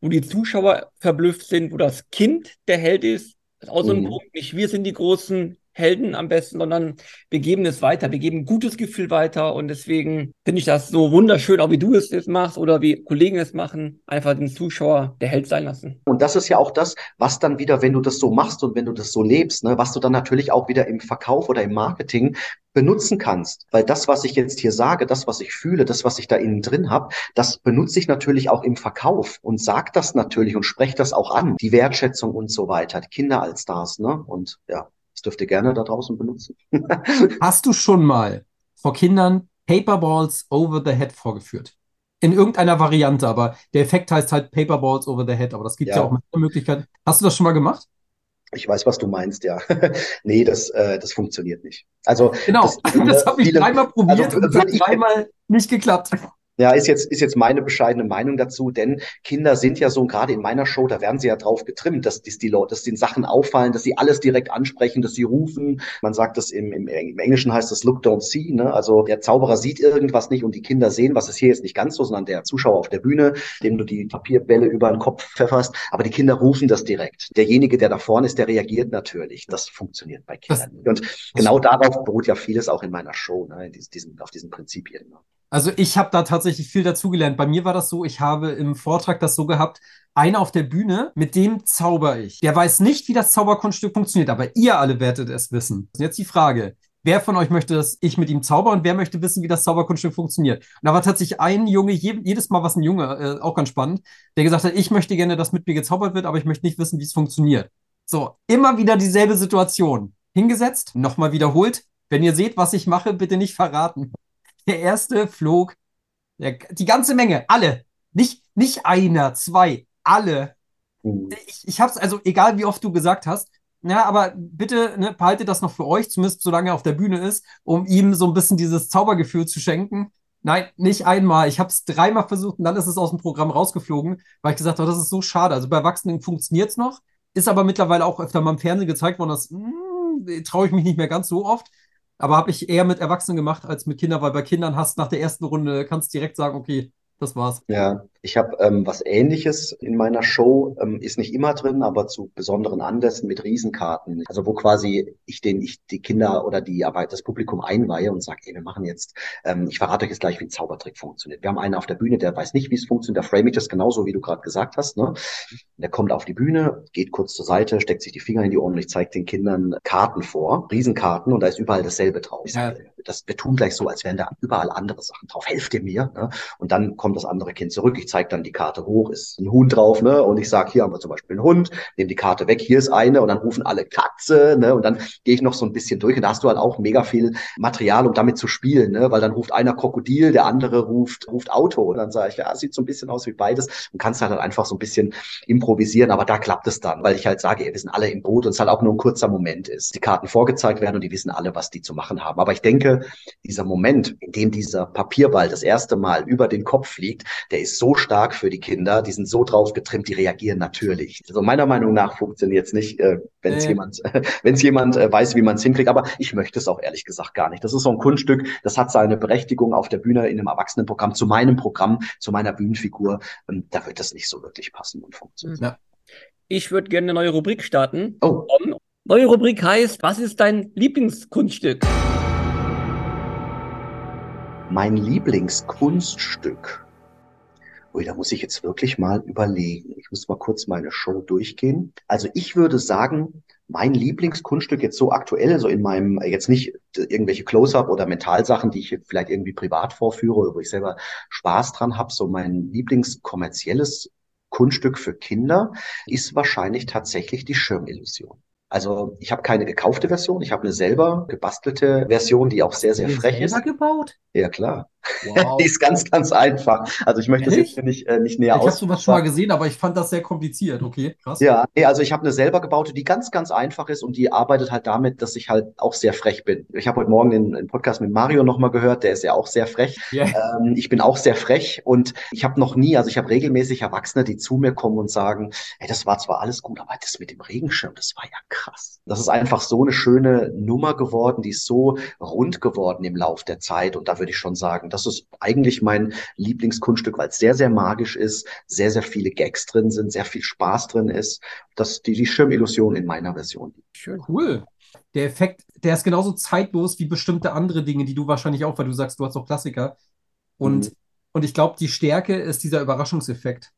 wo die Zuschauer verblüfft sind, wo das Kind der Held ist. Das ist auch so ein mhm. Punkt. Nicht wir sind die großen Helden am besten, sondern wir geben es weiter, wir geben ein gutes Gefühl weiter und deswegen finde ich das so wunderschön, auch wie du es jetzt machst oder wie Kollegen es machen, einfach den Zuschauer der Held sein lassen. Und das ist ja auch das, was dann wieder, wenn du das so machst und wenn du das so lebst, ne, was du dann natürlich auch wieder im Verkauf oder im Marketing benutzen kannst. Weil das, was ich jetzt hier sage, das, was ich fühle, das, was ich da innen drin habe, das benutze ich natürlich auch im Verkauf und sag das natürlich und spreche das auch an. Die Wertschätzung und so weiter. Die Kinder als Stars, ne? Und ja dürft ihr gerne da draußen benutzen. Hast du schon mal vor Kindern Paperballs over the head vorgeführt? In irgendeiner Variante, aber der Effekt heißt halt Paperballs over the head, aber das gibt ja, ja auch mit Möglichkeiten. Hast du das schon mal gemacht? Ich weiß, was du meinst, ja. nee, das, äh, das funktioniert nicht. Also genau, das, das habe ich dreimal probiert also, und hat dreimal nicht geklappt. Ja, ist jetzt, ist jetzt meine bescheidene Meinung dazu, denn Kinder sind ja so, gerade in meiner Show, da werden sie ja drauf getrimmt, dass, dass die Leute, dass den Sachen auffallen, dass sie alles direkt ansprechen, dass sie rufen. Man sagt das im, im, im Englischen heißt das Look, don't see, ne? Also der Zauberer sieht irgendwas nicht und die Kinder sehen, was ist hier jetzt nicht ganz so, sondern der Zuschauer auf der Bühne, dem du die Papierbälle über den Kopf pfefferst, aber die Kinder rufen das direkt. Derjenige, der da vorne ist, der reagiert natürlich. Das funktioniert bei Kindern. Und genau darauf beruht ja vieles auch in meiner Show, ne? Diesen, auf diesen Prinzipien. Ne? Also ich habe da tatsächlich viel dazugelernt. Bei mir war das so, ich habe im Vortrag das so gehabt, einer auf der Bühne, mit dem zauber ich. Der weiß nicht, wie das Zauberkunststück funktioniert, aber ihr alle werdet es wissen. Jetzt die Frage. Wer von euch möchte, dass ich mit ihm zauber und wer möchte wissen, wie das Zauberkunststück funktioniert? Und da war tatsächlich ein Junge, jedes Mal was ein Junge, äh, auch ganz spannend, der gesagt hat, ich möchte gerne, dass mit mir gezaubert wird, aber ich möchte nicht wissen, wie es funktioniert. So, immer wieder dieselbe Situation. Hingesetzt, nochmal wiederholt. Wenn ihr seht, was ich mache, bitte nicht verraten. Der erste flog, der, die ganze Menge, alle. Nicht, nicht einer, zwei, alle. Mhm. Ich, ich hab's, also egal wie oft du gesagt hast, ja, aber bitte ne, behaltet das noch für euch, zumindest solange er auf der Bühne ist, um ihm so ein bisschen dieses Zaubergefühl zu schenken. Nein, nicht einmal. Ich habe es dreimal versucht und dann ist es aus dem Programm rausgeflogen, weil ich gesagt habe, das ist so schade. Also bei Erwachsenen funktioniert es noch, ist aber mittlerweile auch öfter mal im Fernsehen gezeigt worden, das hm, traue ich mich nicht mehr ganz so oft. Aber habe ich eher mit Erwachsenen gemacht als mit Kindern, weil bei Kindern hast du nach der ersten Runde, kannst direkt sagen, okay, das war's. Ja, ich habe ähm, was Ähnliches in meiner Show, ähm, ist nicht immer drin, aber zu besonderen Anlässen mit Riesenkarten. Also wo quasi ich den, ich die Kinder oder die Arbeit, das Publikum einweihe und sage, ey, wir machen jetzt, ähm, ich verrate euch jetzt gleich, wie ein Zaubertrick funktioniert. Wir haben einen auf der Bühne, der weiß nicht, wie es funktioniert, da frame ich das genauso, wie du gerade gesagt hast. Ne? Der kommt auf die Bühne, geht kurz zur Seite, steckt sich die Finger in die Ohren und ich zeige den Kindern Karten vor, Riesenkarten und da ist überall dasselbe drauf. Ja. das, wir tun gleich so, als wären da überall andere Sachen drauf. Helft ihr mir? Ne? Und dann kommt das andere Kind zurück. Ich zeige dann die Karte hoch, ist ein Huhn drauf, ne? Und ich sage, hier haben wir zum Beispiel einen Hund, nehme die Karte weg, hier ist eine und dann rufen alle Katze, ne? Und dann gehe ich noch so ein bisschen durch und da hast du halt auch mega viel Material, um damit zu spielen, ne? Weil dann ruft einer Krokodil, der andere ruft, ruft Auto. Und dann sage ich, ja, sieht so ein bisschen aus wie beides und kannst halt einfach so ein bisschen improvisieren, aber da klappt es dann, weil ich halt sage, ey, wir sind alle im Boot und es halt auch nur ein kurzer Moment ist. Die Karten vorgezeigt werden und die wissen alle, was die zu machen haben. Aber ich denke, dieser Moment, in dem dieser Papierball das erste Mal über den Kopf fliegt, der ist so stark für die Kinder, die sind so drauf getrimmt, die reagieren natürlich. Also meiner Meinung nach funktioniert es nicht, äh, wenn es äh. jemand, wenn es jemand äh, weiß, wie man es hinkriegt. Aber ich möchte es auch ehrlich gesagt gar nicht. Das ist so ein Kunststück, das hat seine Berechtigung auf der Bühne in einem Erwachsenenprogramm, zu meinem Programm, zu meiner Bühnenfigur. Und da wird das nicht so wirklich passen und funktionieren. Ja. Ich würde gerne eine neue Rubrik starten. Oh. Neue Rubrik heißt, was ist dein Lieblingskunststück? Mein Lieblingskunststück. Ui, da muss ich jetzt wirklich mal überlegen. Ich muss mal kurz meine Show durchgehen. Also ich würde sagen, mein Lieblingskunststück jetzt so aktuell, so in meinem, jetzt nicht irgendwelche Close-up oder Mentalsachen, die ich vielleicht irgendwie privat vorführe, wo ich selber Spaß dran habe, so mein Lieblingskommerzielles Kunststück für Kinder ist wahrscheinlich tatsächlich die Schirmillusion. Also ich habe keine gekaufte Version, ich habe eine selber gebastelte Version, die auch sehr, sehr frech ist. gebaut? Ja, klar. Wow. Die ist ganz, ganz einfach. Also ich möchte Ehrlich? das jetzt nicht, äh, nicht näher aus. Ich habe sowas schon mal gesehen, aber ich fand das sehr kompliziert. Okay, krass. Ja, nee, also ich habe eine selber gebaute, die ganz, ganz einfach ist und die arbeitet halt damit, dass ich halt auch sehr frech bin. Ich habe heute Morgen den, den Podcast mit Mario nochmal gehört, der ist ja auch sehr frech. Yeah. Ähm, ich bin auch sehr frech und ich habe noch nie, also ich habe regelmäßig Erwachsene, die zu mir kommen und sagen, hey, das war zwar alles gut, aber das mit dem Regenschirm, das war ja krass. Das ist einfach so eine schöne Nummer geworden, die ist so rund geworden im Lauf der Zeit und da würde ich schon sagen, das ist eigentlich mein Lieblingskunststück, weil es sehr, sehr magisch ist, sehr, sehr viele Gags drin sind, sehr viel Spaß drin ist. Das die, die Schirmillusion in meiner Version. Schön. Cool. Der Effekt, der ist genauso zeitlos wie bestimmte andere Dinge, die du wahrscheinlich auch, weil du sagst, du hast auch Klassiker. Und, mhm. und ich glaube, die Stärke ist dieser Überraschungseffekt.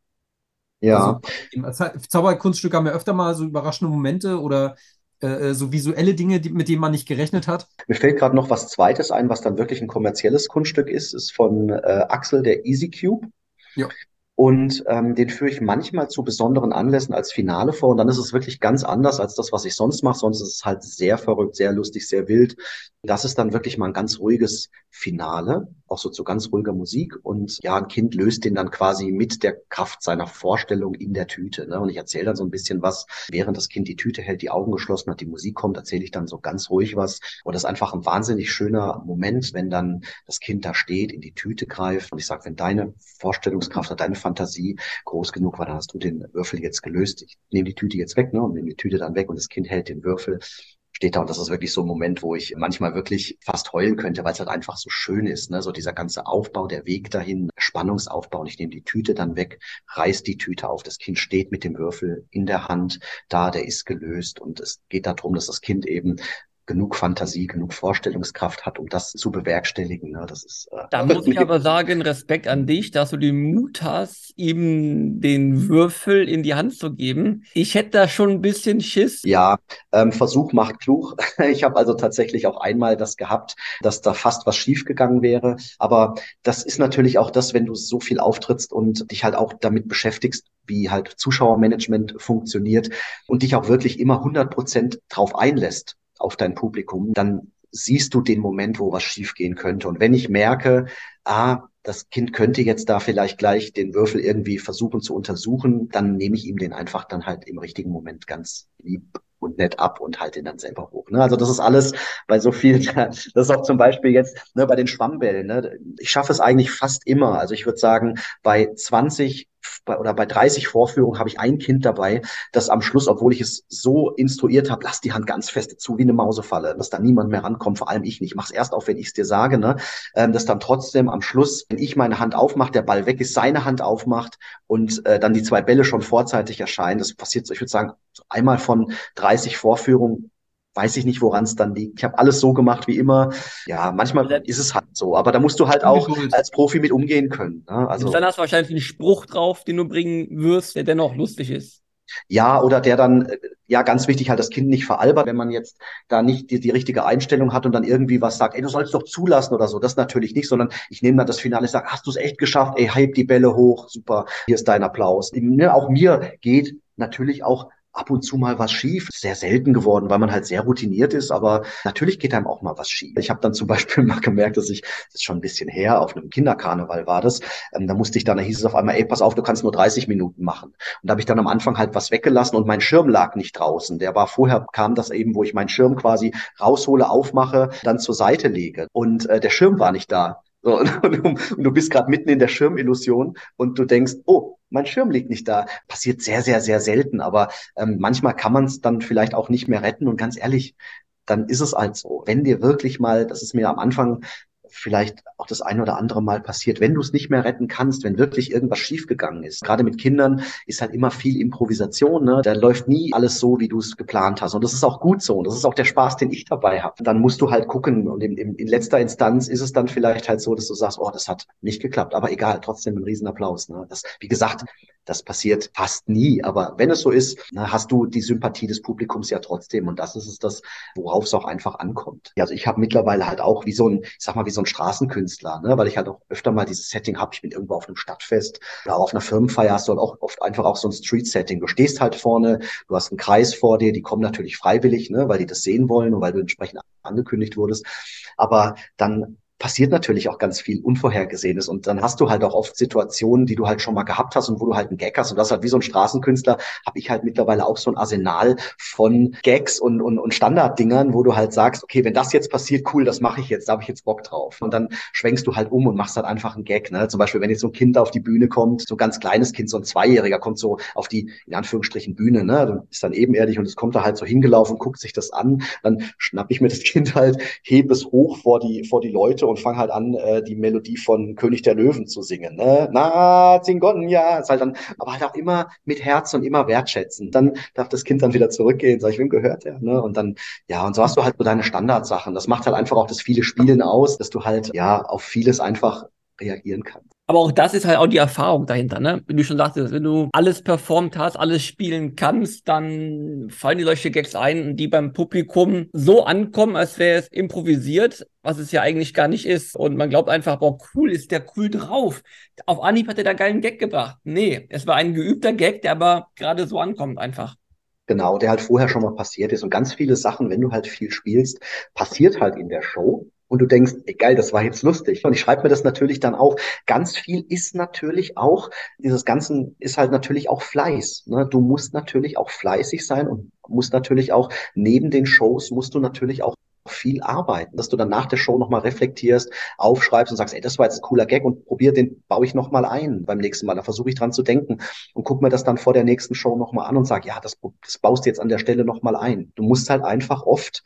Ja. Also, Zauberkunststücke haben ja öfter mal so überraschende Momente oder äh, äh, so visuelle Dinge, die, mit denen man nicht gerechnet hat. Mir fällt gerade noch was Zweites ein, was dann wirklich ein kommerzielles Kunststück ist, ist von äh, Axel der Easy Cube. Ja. Und ähm, den führe ich manchmal zu besonderen Anlässen als Finale vor. Und dann ist es wirklich ganz anders als das, was ich sonst mache. Sonst ist es halt sehr verrückt, sehr lustig, sehr wild. Das ist dann wirklich mal ein ganz ruhiges Finale, auch so zu ganz ruhiger Musik. Und ja, ein Kind löst den dann quasi mit der Kraft seiner Vorstellung in der Tüte. Ne? Und ich erzähle dann so ein bisschen was, während das Kind die Tüte hält, die Augen geschlossen hat, die Musik kommt, erzähle ich dann so ganz ruhig was. Und das ist einfach ein wahnsinnig schöner Moment, wenn dann das Kind da steht, in die Tüte greift. Und ich sage, wenn deine Vorstellungskraft oder deine Fantasie groß genug war, dann hast du den Würfel jetzt gelöst. Ich nehme die Tüte jetzt weg ne, und nehme die Tüte dann weg und das Kind hält den Würfel steht da. Und das ist wirklich so ein Moment, wo ich manchmal wirklich fast heulen könnte, weil es halt einfach so schön ist, ne? so dieser ganze Aufbau, der Weg dahin, Spannungsaufbau. Und ich nehme die Tüte dann weg, reiß die Tüte auf, das Kind steht mit dem Würfel in der Hand, da, der ist gelöst. Und es geht darum, dass das Kind eben genug Fantasie, genug Vorstellungskraft hat, um das zu bewerkstelligen. Ne? Das ist, äh, da muss ich aber sagen, Respekt an dich, dass du den Mut hast, ihm den Würfel in die Hand zu geben. Ich hätte da schon ein bisschen Schiss. Ja, ähm, Versuch macht klug. Ich habe also tatsächlich auch einmal das gehabt, dass da fast was schiefgegangen wäre. Aber das ist natürlich auch das, wenn du so viel auftrittst und dich halt auch damit beschäftigst, wie halt Zuschauermanagement funktioniert und dich auch wirklich immer 100 Prozent drauf einlässt auf dein Publikum, dann siehst du den Moment, wo was schiefgehen könnte. Und wenn ich merke, ah, das Kind könnte jetzt da vielleicht gleich den Würfel irgendwie versuchen zu untersuchen, dann nehme ich ihm den einfach dann halt im richtigen Moment ganz lieb und nett ab und halte ihn dann selber hoch. Ne? Also das ist alles bei so viel, das ist auch zum Beispiel jetzt ne, bei den Schwammbällen. Ne? Ich schaffe es eigentlich fast immer. Also ich würde sagen, bei 20 bei, oder bei 30 Vorführungen habe ich ein Kind dabei, das am Schluss, obwohl ich es so instruiert habe, lass die Hand ganz fest zu wie eine Mausefalle, dass da niemand mehr rankommt, vor allem ich nicht. Mach's erst auf, wenn ich es dir sage, ne? Ähm, dass dann trotzdem am Schluss, wenn ich meine Hand aufmache, der Ball weg ist, seine Hand aufmacht und äh, dann die zwei Bälle schon vorzeitig erscheinen. Das passiert ich würde sagen, einmal von 30 Vorführungen weiß ich nicht, woran es dann liegt. Ich habe alles so gemacht wie immer. Ja, manchmal ist es halt so, aber da musst du halt auch als Profi mit umgehen können. Ne? Also, dann hast du wahrscheinlich einen Spruch drauf, den du bringen wirst, der dennoch lustig ist. Ja, oder der dann, äh, ja, ganz wichtig, halt das Kind nicht veralbert, wenn man jetzt da nicht die, die richtige Einstellung hat und dann irgendwie was sagt, ey, du sollst doch zulassen oder so. Das natürlich nicht, sondern ich nehme dann das Finale, ich sage, hast du es echt geschafft? Ey, hype die Bälle hoch, super, hier ist dein Applaus. Ne, auch mir geht natürlich auch ab und zu mal was schief. Sehr selten geworden, weil man halt sehr routiniert ist, aber natürlich geht einem auch mal was schief. Ich habe dann zum Beispiel mal gemerkt, dass ich, das ist schon ein bisschen her, auf einem Kinderkarneval war das, ähm, da musste ich dann, da hieß es auf einmal, ey, pass auf, du kannst nur 30 Minuten machen. Und da habe ich dann am Anfang halt was weggelassen und mein Schirm lag nicht draußen. Der war vorher, kam das eben, wo ich meinen Schirm quasi raushole, aufmache, dann zur Seite lege. Und äh, der Schirm war nicht da. So, und, und, und, du bist gerade mitten in der Schirmillusion und du denkst, oh, mein Schirm liegt nicht da. Passiert sehr, sehr, sehr selten, aber ähm, manchmal kann man es dann vielleicht auch nicht mehr retten. Und ganz ehrlich, dann ist es halt so. Wenn dir wirklich mal, das ist mir am Anfang vielleicht auch das ein oder andere Mal passiert, wenn du es nicht mehr retten kannst, wenn wirklich irgendwas schiefgegangen ist. Gerade mit Kindern ist halt immer viel Improvisation. Ne? Da läuft nie alles so, wie du es geplant hast. Und das ist auch gut so. Und das ist auch der Spaß, den ich dabei habe. Dann musst du halt gucken. Und in, in, in letzter Instanz ist es dann vielleicht halt so, dass du sagst, oh, das hat nicht geklappt. Aber egal, trotzdem ein Riesenapplaus. Ne? Das, wie gesagt, das passiert fast nie. Aber wenn es so ist, na, hast du die Sympathie des Publikums ja trotzdem. Und das ist es das, worauf es auch einfach ankommt. Also ich habe mittlerweile halt auch wie so ein, ich sag mal, wie so ein Straßenkünstler, ne? weil ich halt auch öfter mal dieses Setting habe. Ich bin irgendwo auf einem Stadtfest oder auf einer Firmenfeier hast du halt auch oft einfach auch so ein Street-Setting. Du stehst halt vorne, du hast einen Kreis vor dir, die kommen natürlich freiwillig, ne? weil die das sehen wollen und weil du entsprechend angekündigt wurdest. Aber dann passiert natürlich auch ganz viel Unvorhergesehenes. Und dann hast du halt auch oft Situationen, die du halt schon mal gehabt hast und wo du halt einen Gag hast. Und das halt wie so ein Straßenkünstler, habe ich halt mittlerweile auch so ein Arsenal von Gags und, und, und Standarddingern, wo du halt sagst, okay, wenn das jetzt passiert, cool, das mache ich jetzt, da habe ich jetzt Bock drauf. Und dann schwenkst du halt um und machst halt einfach einen Gag. Ne? Zum Beispiel, wenn jetzt so ein Kind auf die Bühne kommt, so ein ganz kleines Kind, so ein Zweijähriger kommt so auf die, in Anführungsstrichen, Bühne, ne? Dann ist dann ebenerdig und es kommt da halt so hingelaufen, guckt sich das an, dann schnapp ich mir das Kind halt, hebe es hoch vor die, vor die Leute und fange halt an, äh, die Melodie von König der Löwen zu singen. Ne? Na, Zingonia, ist halt dann, aber halt auch immer mit Herz und immer wertschätzen. Dann darf das Kind dann wieder zurückgehen, sag ich, wem gehört der? Ne? Und dann, ja, und so hast du halt so deine Standardsachen. Das macht halt einfach auch das viele Spielen aus, dass du halt, ja, auf vieles einfach reagieren kannst. Aber auch das ist halt auch die Erfahrung dahinter, ne? Wie du schon sagtest, wenn du alles performt hast, alles spielen kannst, dann fallen dir solche Gags ein, die beim Publikum so ankommen, als wäre es improvisiert, was es ja eigentlich gar nicht ist. Und man glaubt einfach, boah, cool, ist der cool drauf. Auf Anhieb hat er da geilen Gag gebracht. Nee, es war ein geübter Gag, der aber gerade so ankommt einfach. Genau, der halt vorher schon mal passiert ist. Und ganz viele Sachen, wenn du halt viel spielst, passiert halt in der Show und du denkst, ey, geil, das war jetzt lustig. Und ich schreibe mir das natürlich dann auch. Ganz viel ist natürlich auch, dieses Ganzen ist halt natürlich auch Fleiß. Ne? Du musst natürlich auch fleißig sein und musst natürlich auch neben den Shows musst du natürlich auch viel arbeiten, dass du dann nach der Show nochmal reflektierst, aufschreibst und sagst, ey, das war jetzt ein cooler Gag und probier den, baue ich nochmal ein beim nächsten Mal. Da versuche ich dran zu denken und guck mir das dann vor der nächsten Show nochmal an und sag, ja, das, das baust du jetzt an der Stelle nochmal ein. Du musst halt einfach oft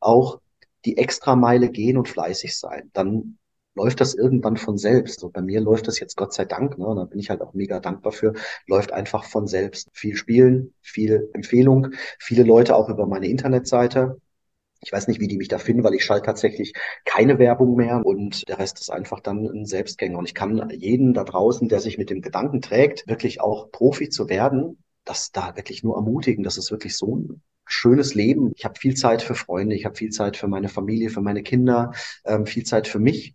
auch die Extrameile gehen und fleißig sein. Dann läuft das irgendwann von selbst. Und bei mir läuft das jetzt Gott sei Dank, ne, da bin ich halt auch mega dankbar für, läuft einfach von selbst. Viel Spielen, viel Empfehlung, viele Leute auch über meine Internetseite. Ich weiß nicht, wie die mich da finden, weil ich schalte tatsächlich keine Werbung mehr und der Rest ist einfach dann ein Selbstgänger. Und ich kann jeden da draußen, der sich mit dem Gedanken trägt, wirklich auch Profi zu werden, das da wirklich nur ermutigen. Das ist wirklich so ein schönes Leben. Ich habe viel Zeit für Freunde, ich habe viel Zeit für meine Familie, für meine Kinder, ähm, viel Zeit für mich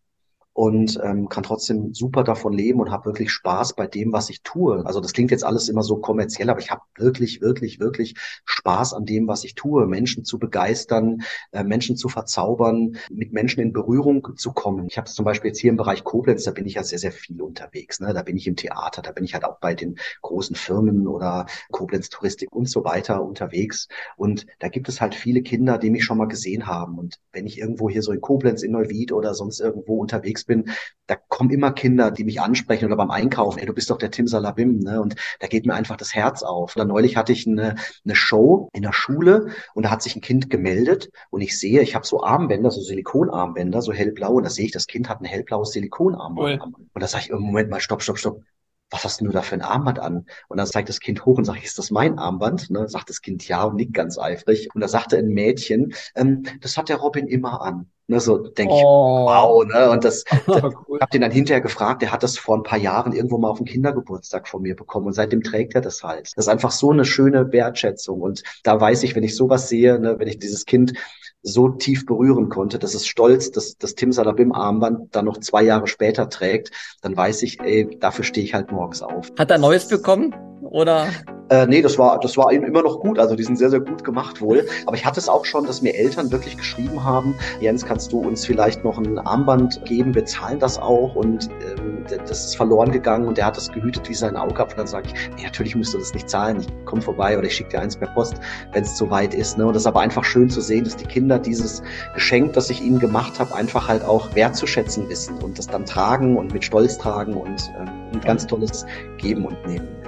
und ähm, kann trotzdem super davon leben und habe wirklich Spaß bei dem, was ich tue. Also das klingt jetzt alles immer so kommerziell, aber ich habe wirklich, wirklich, wirklich Spaß an dem, was ich tue. Menschen zu begeistern, äh, Menschen zu verzaubern, mit Menschen in Berührung zu kommen. Ich habe zum Beispiel jetzt hier im Bereich Koblenz, da bin ich ja sehr, sehr viel unterwegs. Ne? Da bin ich im Theater, da bin ich halt auch bei den großen Firmen oder Koblenz Touristik und so weiter unterwegs. Und da gibt es halt viele Kinder, die mich schon mal gesehen haben. Und wenn ich irgendwo hier so in Koblenz, in Neuwied oder sonst irgendwo unterwegs bin, da kommen immer Kinder, die mich ansprechen oder beim Einkaufen, ey, du bist doch der Tim Salabim, ne? Und da geht mir einfach das Herz auf. Oder neulich hatte ich eine, eine Show in der Schule und da hat sich ein Kind gemeldet und ich sehe, ich habe so Armbänder, so Silikonarmbänder, so hellblau und da sehe ich, das Kind hat ein hellblaues Silikonarmband. Cool. Und da sage ich, Moment mal, stopp, stopp, stopp was hast du da für ein Armband an? Und dann zeigt das Kind hoch und sagt, ist das mein Armband? Ne? Sagt das Kind ja und nickt ganz eifrig. Und da sagte ein Mädchen, ähm, das hat der Robin immer an. Ne, so denke ich, oh. wow, ne? Und das, das cool. ich habe den dann hinterher gefragt, der hat das vor ein paar Jahren irgendwo mal auf dem Kindergeburtstag von mir bekommen und seitdem trägt er das halt. Das ist einfach so eine schöne Wertschätzung. Und da weiß ich, wenn ich sowas sehe, ne, wenn ich dieses Kind so tief berühren konnte, dass es stolz, dass das Tim Salabim Armband dann noch zwei Jahre später trägt, dann weiß ich, ey, dafür stehe ich halt morgens auf. Hat er Neues bekommen? Oder? Äh, nee, das war, das war immer noch gut. Also die sind sehr, sehr gut gemacht wohl. Aber ich hatte es auch schon, dass mir Eltern wirklich geschrieben haben, Jens, kannst du uns vielleicht noch ein Armband geben? Wir zahlen das auch. Und ähm, das ist verloren gegangen und der hat das gehütet wie sein Augapfel. Dann sage ich, nee, natürlich musst du das nicht zahlen. Ich komme vorbei oder ich schicke dir eins per Post, wenn es zu weit ist. Ne? Und das ist aber einfach schön zu sehen, dass die Kinder dieses Geschenk, das ich ihnen gemacht habe, einfach halt auch wertzuschätzen wissen und das dann tragen und mit Stolz tragen und ähm, ein ganz tolles Geben und Nehmen.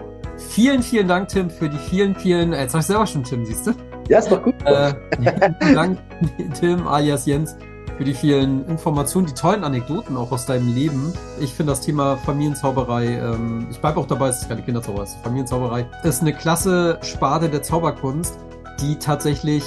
Vielen, vielen Dank, Tim, für die vielen, vielen. Äh, jetzt sag ich selber schon Tim, siehst du? Ja, ist doch gut. Äh, vielen Dank, Tim alias Jens, für die vielen Informationen, die tollen Anekdoten auch aus deinem Leben. Ich finde das Thema Familienzauberei, ähm, ich bleibe auch dabei, es ist keine Kinderzauberei, es ist Familienzauberei, ist eine klasse Sparte der Zauberkunst, die tatsächlich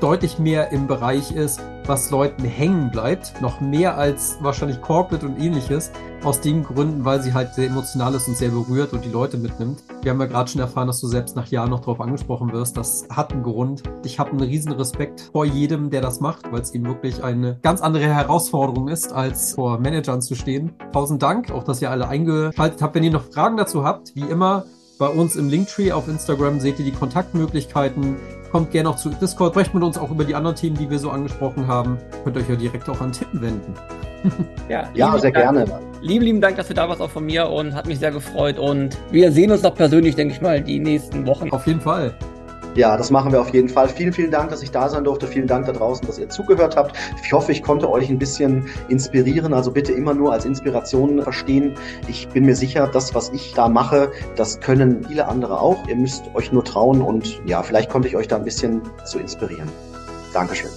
deutlich mehr im Bereich ist, was Leuten hängen bleibt, noch mehr als wahrscheinlich Corporate und ähnliches, aus den Gründen, weil sie halt sehr emotional ist und sehr berührt und die Leute mitnimmt. Wir haben ja gerade schon erfahren, dass du selbst nach Jahren noch darauf angesprochen wirst. Das hat einen Grund. Ich habe einen riesen Respekt vor jedem, der das macht, weil es ihm wirklich eine ganz andere Herausforderung ist, als vor Managern zu stehen. Tausend Dank, auch dass ihr alle eingeschaltet habt. Wenn ihr noch Fragen dazu habt, wie immer, bei uns im Linktree auf Instagram seht ihr die Kontaktmöglichkeiten. Kommt gerne auch zu Discord, sprecht mit uns auch über die anderen Themen, die wir so angesprochen haben. Könnt euch ja direkt auch an Tim wenden. Ja, Ja, sehr Dank. gerne. Lieben, lieben Dank, dass du da warst auch von mir und hat mich sehr gefreut. Und wir sehen uns noch persönlich, denke ich mal, die nächsten Wochen. Auf jeden Fall. Ja, das machen wir auf jeden Fall. Vielen, vielen Dank, dass ich da sein durfte. Vielen Dank da draußen, dass ihr zugehört habt. Ich hoffe, ich konnte euch ein bisschen inspirieren. Also bitte immer nur als Inspiration verstehen. Ich bin mir sicher, das, was ich da mache, das können viele andere auch. Ihr müsst euch nur trauen und ja, vielleicht konnte ich euch da ein bisschen zu inspirieren. Dankeschön.